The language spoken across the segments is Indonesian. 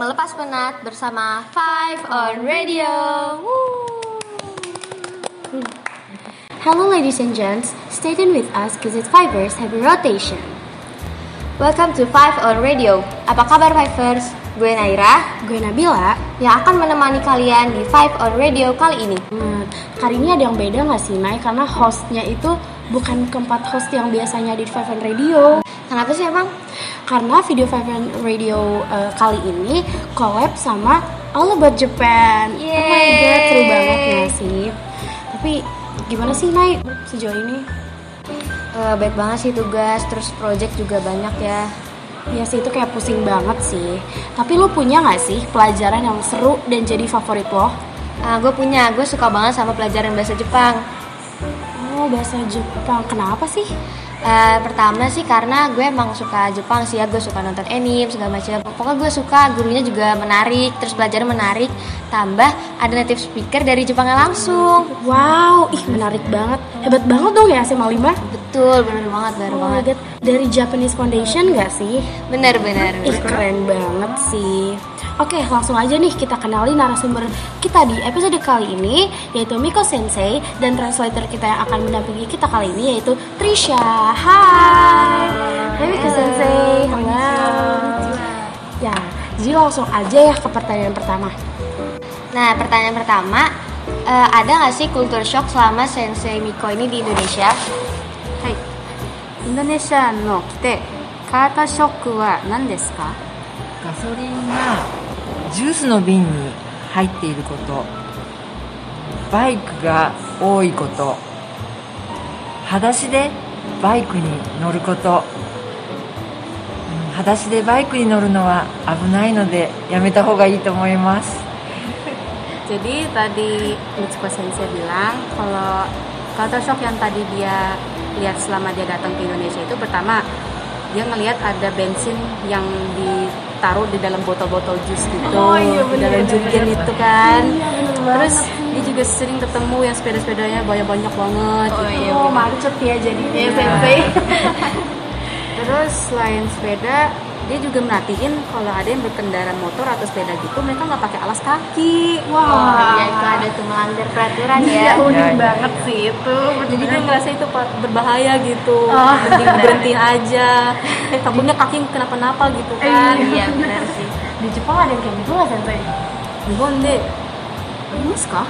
melepas penat bersama Five on Radio. Hello, ladies and gents. Stay tuned with us because it's Fivers Heavy Rotation. Welcome to Five on Radio. Apa kabar Fivers? Gue Naira Gue Nabila. yang akan menemani kalian di Five on Radio kali ini. Hmm, kali ini ada yang beda nggak sih, Nay? Karena hostnya itu bukan keempat host yang biasanya di Five on Radio. Kenapa sih emang? Karena video Five on Radio eh, kali ini collab sama All About Japan. Oh my god, seru Yeay. banget ya sih. Tapi gimana sih, Nay? Sejauh ini? Eh, baik banget sih tugas, terus project juga banyak ya. Ya sih itu kayak pusing banget sih. Tapi lu punya nggak sih pelajaran yang seru dan jadi favorit lo? Ah, gue punya, gue suka banget sama pelajaran bahasa Jepang. Oh bahasa Jepang. Kenapa sih? Eh, pertama sih karena gue emang suka Jepang sih ya, gue suka nonton anime segala macam. Pokoknya gue suka gurunya juga menarik, terus belajarnya menarik. Tambah ada native speaker dari Jepangnya langsung. Wow, ih menarik banget. Hebat banget dong ya SMA 5. Betul, bener banget, bener Oh banget. god, dari Japanese Foundation gak sih? Bener, bener. Ih keren banget sih. Oke, langsung aja nih kita kenali narasumber kita di episode kali ini yaitu Miko Sensei dan translator kita yang akan mendampingi kita kali ini yaitu Trisha. Hai. Hai Miko Sensei. Halo. Ya, jadi langsung aja ya ke pertanyaan pertama. Nah, pertanyaan pertama, eh, ada nggak sih culture shock selama Sensei Miko ini di Indonesia? はい。インドネシアの来て、カータショックは何ですか？ガソリンがジュースの瓶に入っていること。バイクが多いこと。裸足でバイクに乗ること。うん裸足でバイクに乗るのは危ないのでやめた方がいいと思います。Jadi tadi Mitsuko Sensei bilang kalau culture shock yang tadi dia lihat selama dia datang ke Indonesia itu pertama dia ngelihat ada bensin yang ditaruh di dalam botol-botol jus gitu Oh, iya, di bener, dalam bener. itu kan Iya, bener terus banget dia juga sering ketemu yang sepeda-sepedanya banyak-banyak banget gitu. Oh, macet ya jadinya Iya. Sensei. Terus selain sepeda, dia juga merhatiin kalau ada yang berkendara motor atau sepeda gitu, mereka nggak pakai alas kaki. Oh, Wah, iya itu ada tuh melanggar peraturan Iya, ya. unik Ya, ya. banget sih itu. Jadi dia ngerasa itu pa- berbahaya gitu. Oh. Mending berhentiin aja. Takutnya kaki kenapa-napa gitu kan. Iya, benar sih. Di Jepang ada yang kayak gitu nggak Sensei? Nihon de, mas kah?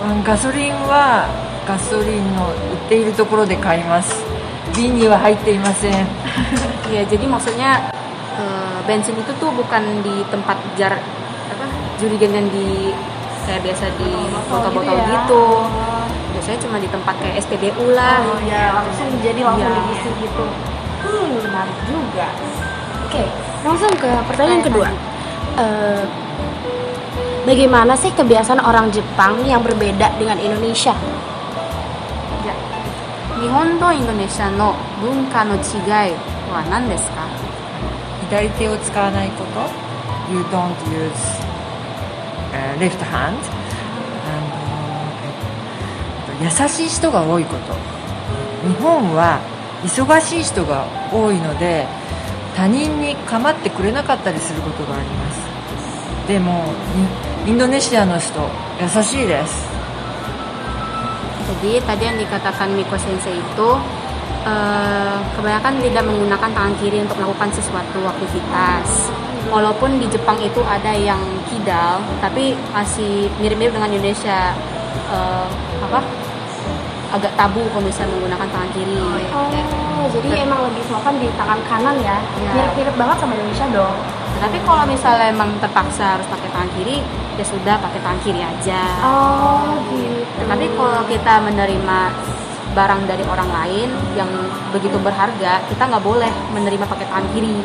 うんガソリンはガソリンの売っているところで買います瓶には入っていません Ya jadi maksudnya eh, bensin itu tuh bukan di tempat jar apa jurigen yang di kayak biasa di botol-botol gitu ya. gitu. Biasanya cuma di tempat kayak SPBU lah. Oh iya, langsung jadi langsung Iya. diisi gitu. Hmm, menarik juga. Oke, langsung ke pertanyaan kedua. Eh, bagaimana sih kebiasaan orang Jepang yang berbeda dengan Indonesia? じゃあ日本とインドネシアの文化の違いは何ですか 左手を使わないこと。You don't use、uh, left hand. あのえっと優しい人が多いこと。日本は忙しい人が多いので他人に構ってくれなかったりすることがあります。でもインインドネシアの人優しいです。Jadi tadi yang dikatakan Miko Sensei itu eh, kebanyakan tidak menggunakan tangan kiri untuk melakukan sesuatu aktivitas. Walaupun di Jepang itu ada yang kidal, tapi masih mirip-mirip dengan Indonesia eh, apa? Agak tabu kalau misalnya menggunakan tangan kiri. Oh, jadi emang lebih sopan di tangan kanan ya? Iya. Mirip-mirip banget sama Indonesia dong. Tapi kalau misalnya emang terpaksa harus pakai tangan kiri, ya sudah pakai tangan kiri aja. Oh, gitu. Tapi kalau kita menerima barang dari orang lain yang begitu berharga, kita nggak boleh menerima pakai tangan kiri.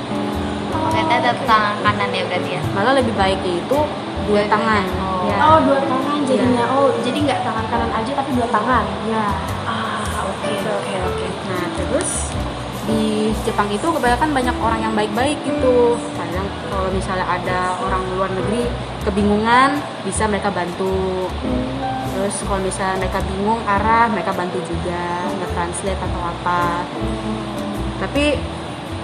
Kita tetap tangan kanan ya berarti ya. Malah lebih baiknya itu dua tangan. Oh. Ya. Oh, dua tangan jadinya. Oh, jadi nggak tangan kanan aja tapi dua tangan. Ya. Ah, oke, oke, oke. Nah terus di Jepang itu kebanyakan banyak orang yang baik-baik gitu. Kadang kalau misalnya ada orang luar negeri kebingungan, bisa mereka bantu terus kalau misalnya mereka bingung arah mereka bantu juga nge-translate atau apa. Tapi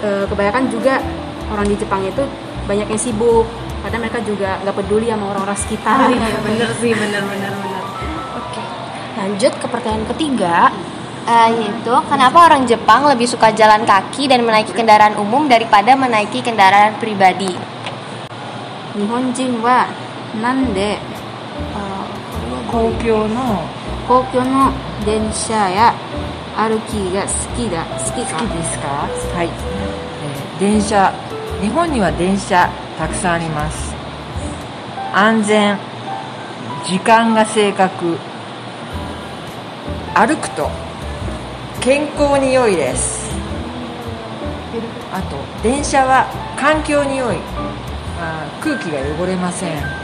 eh, kebanyakan juga orang di Jepang itu banyak yang sibuk. Karena mereka juga nggak peduli sama orang-orang sekitar. Oh, iya, bener sih bener bener bener. Oke lanjut ke pertanyaan ketiga. Eh, uh, itu kenapa orang Jepang lebih suka jalan kaki dan menaiki kendaraan umum daripada menaiki kendaraan pribadi? Nihonjin wa nande. 公共の公共の電車や歩きが好きだ好きか？好きですか？はい、えー電車。日本には電車たくさんあります。安全時間が正確。歩くと健康に良いです。あと電車は環境に良い。あー空気が汚れません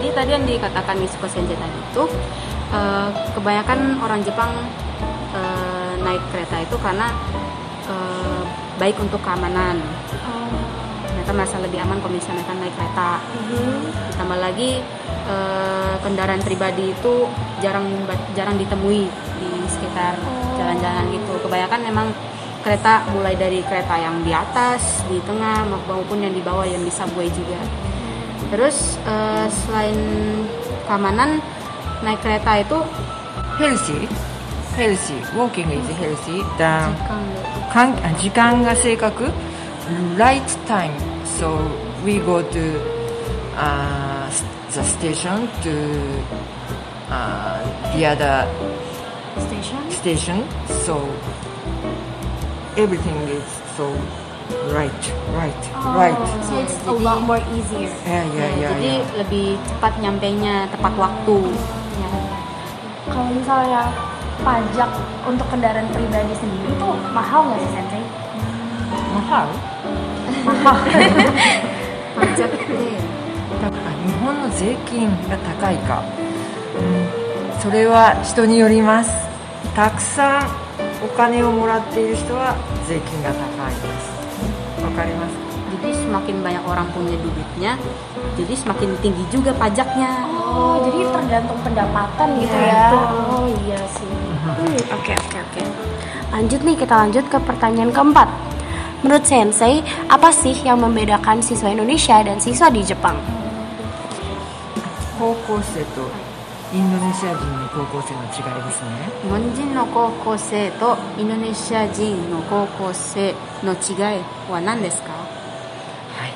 Jadi tadi yang dikatakan Mitsuko tadi itu eh, kebanyakan orang Jepang eh, naik kereta itu karena eh, baik untuk keamanan. Mereka merasa lebih aman kalau misalnya mereka naik kereta. Ditambah lagi eh, kendaraan pribadi itu jarang jarang ditemui di sekitar jalan-jalan gitu. Kebanyakan memang kereta mulai dari kereta yang di atas, di tengah maupun yang di bawah yang di subway juga. Terus eh, selain keamanan naik kereta itu ヘルシーヘルシーウォーキング is ヘルシー dan かんあ時間が正確 right time so we go to uh, the station to uh, the other Station. station so everything is so right right right So it's a lot more easier. yeah yeah Nah, yeah, jadi yeah. lebih cepat nyampainya tepat waktu. Ya. Kalau misalnya pajak untuk kendaraan pribadi sendiri itu mahal nggak sih Sensei? mahal Pajak deh. だから日本の税金が高いか、うん、それは人によりますたくさん お金をもらっている人は税金が高いですわかります Jadi semakin banyak orang punya duitnya, jadi semakin tinggi juga pajaknya. Oh, jadi tergantung pendapatan gitu Iya, ya. betul. Oh iya sih. Hmm, Oke oke oke. Lanjut nih kita lanjut ke pertanyaan keempat. Menurut Sensei, apa sih yang membedakan siswa Indonesia dan siswa di Jepang? 高校生と インドネシア人の高校生の違いですね。日本人の高校生とインドネシア人の高校生の違いは何ですか？は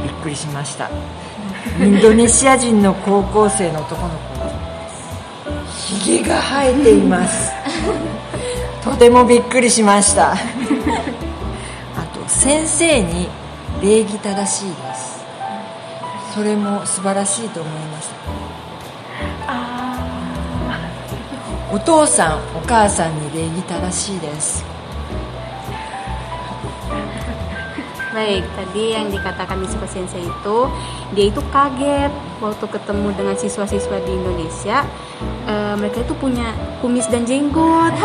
い。びっくりしました。インドネシア人の高校生の男の子。はひげが生えています。とてもびっくりしました。あと先生に礼儀正しいです。それも素晴らしいと思いましたお父さんお母さんに礼儀正しいです Baik, tadi yang dikatakan Mitsuko Sensei itu dia itu kaget waktu ketemu dengan siswa-siswa di Indonesia. eh, mereka itu punya kumis dan jenggot.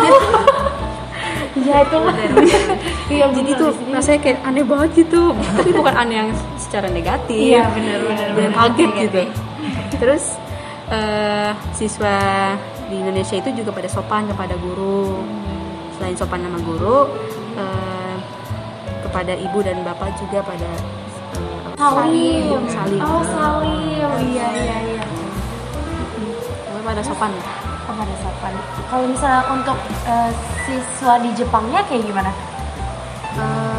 Ya itu Iya Jadi tuh rasanya kayak aneh banget gitu. Tapi bukan aneh yang secara negatif. Iya, benar, benar, Yang benar. kaget gitu. Terus eh, siswa di Indonesia itu juga pada sopan kepada guru. Selain sopan sama guru, eh, kepada ibu dan bapak juga pada eh, Salim. salim. Oh salim. Iya iya iya. Pokoknya pada sopan ya. Kepada sopan. Kalau misalnya untuk eh, siswa di Jepangnya kayak gimana? Eh,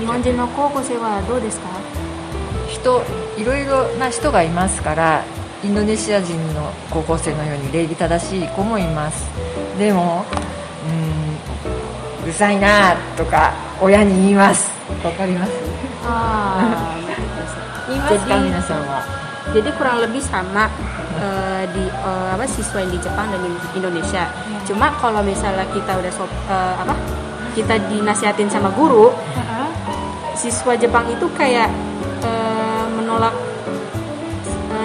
日本人の高校生はどうですか人いろいろな人がいますから インドネシア人の高校生のように礼儀正しい子もいますでもうーんうるさいなとか親に言いますわかります Ah, 言いますか Jadi- 皆さんは jadi kurang lebih sama eh, di eh, apa siswa yang di Jepang dan di Indonesia. Cuma kalau misalnya kita udah sop, eh, apa kita dinasihatin sama guru, siswa Jepang itu kayak eh, menolak eh,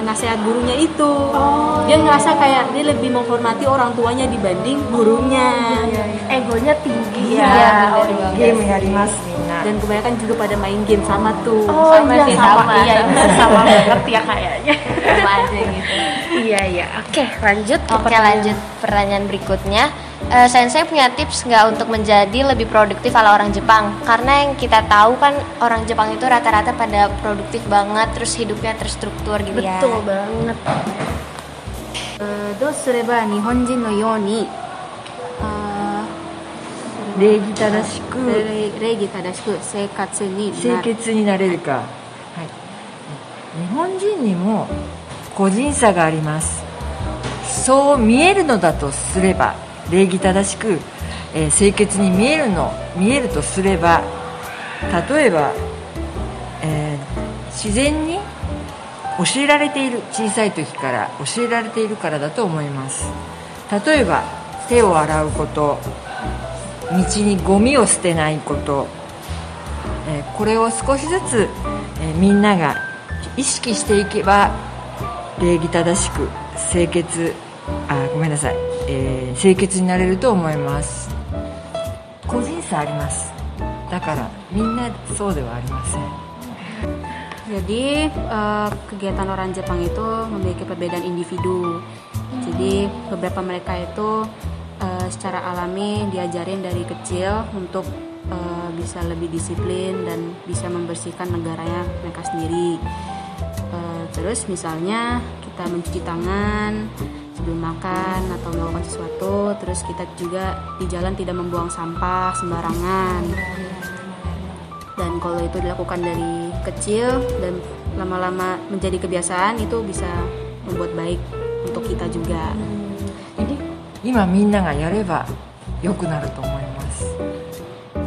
nasihat gurunya itu. Oh. dia ngerasa kayak dia lebih menghormati orang tuanya dibanding gurunya. Iya, iya. egonya tinggi. Ya, ya, bener -bener. game ya Dimas dan kebanyakan juga pada main game sama tuh. Oh, sama iya, sih sama, sama. Iya, iya itu sama banget ya kayaknya sama aja gitu. Iya iya. Oke lanjut oke lanjut. Pertanyaan berikutnya eh, Sensei punya tips nggak untuk menjadi lebih produktif ala orang Jepang? Karena yang kita tahu kan orang Jepang itu rata-rata pada produktif banget, terus hidupnya terstruktur gitu ya. Betul banget. えーどうすれば日本人のようにあ礼儀正しくー礼礼儀正しく生活に清なる潔になれるか、はい、日本人にも個人差がありますそう見えるのだとすれば 礼儀正しく、えー清潔に見えるの見えるとすれば例えば、えー自然に教えられている小さい時から教えられているからだと思います。例えば手を洗うこと道にゴミを捨てないことえーこれを少しずつ、えみんなが意識していけば礼儀正しく清潔あごめんなさい、えー清潔になれると思います個人差ありますだからみんなそうではありません Jadi eh, kegiatan orang Jepang itu memiliki perbedaan individu. Jadi beberapa mereka itu eh, secara alami diajarin dari kecil untuk eh, bisa lebih disiplin dan bisa membersihkan negaranya mereka sendiri. Eh, terus misalnya kita mencuci tangan sebelum makan atau melakukan sesuatu, terus kita juga di jalan tidak membuang sampah sembarangan dan kalau itu dilakukan dari kecil dan lama-lama menjadi kebiasaan itu bisa membuat baik untuk kita juga. 今みんながやれば良くなると思います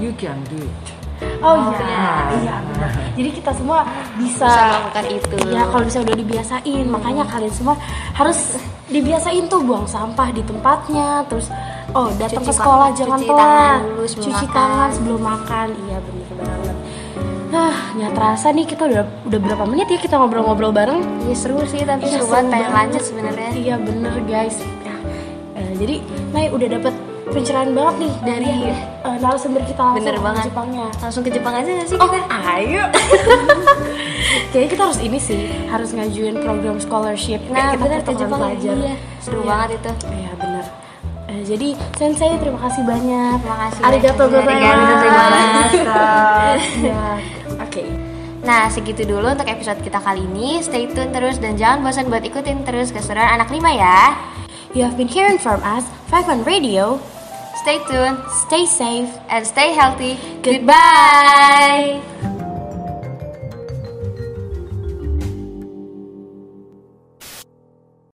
You can do it Oh iya, iya benar. Jadi kita semua bisa, Bisa melakukan itu. Iya, kalau bisa udah dibiasain. Makanya kalian semua harus dibiasain tuh buang sampah di tempatnya, terus oh datang ke sekolah tangan- jangan cuci telat. tangan dulu sebelum cuci makan. tangan sebelum makan. Iya benar banget. Nah, nggak terasa nih kita udah udah berapa menit ya kita ngobrol-ngobrol bareng. Iya seru sih, tapi Iya, seru banget pengen lanjut sebenarnya. Iya bener guys. Nah, eh, jadi Nay udah dapet pencerahan banget nih dari eh, narasumber kita langsung Bener ke banget. Jepangnya. Langsung ke Jepang aja gak sih Oh, kita? ayo. Kayaknya kita harus ini sih, harus ngajuin program scholarship. Nah, Kayak bener ke Jepang pelajar. Iya, seru Iya. banget itu. Iya, bener. Eh, jadi Sensei terima kasih banyak. Terima kasih Arigato banyak. gozaimasu. Arigato gozaimasu. Iya. Oke. Nah, segitu dulu untuk episode kita kali ini. Stay tune terus dan jangan bosan buat ikutin terus keseruan anak lima ya. You have been hearing from us, Five on Radio. Stay tuned Stay safe. and stay healthy. Goodbye.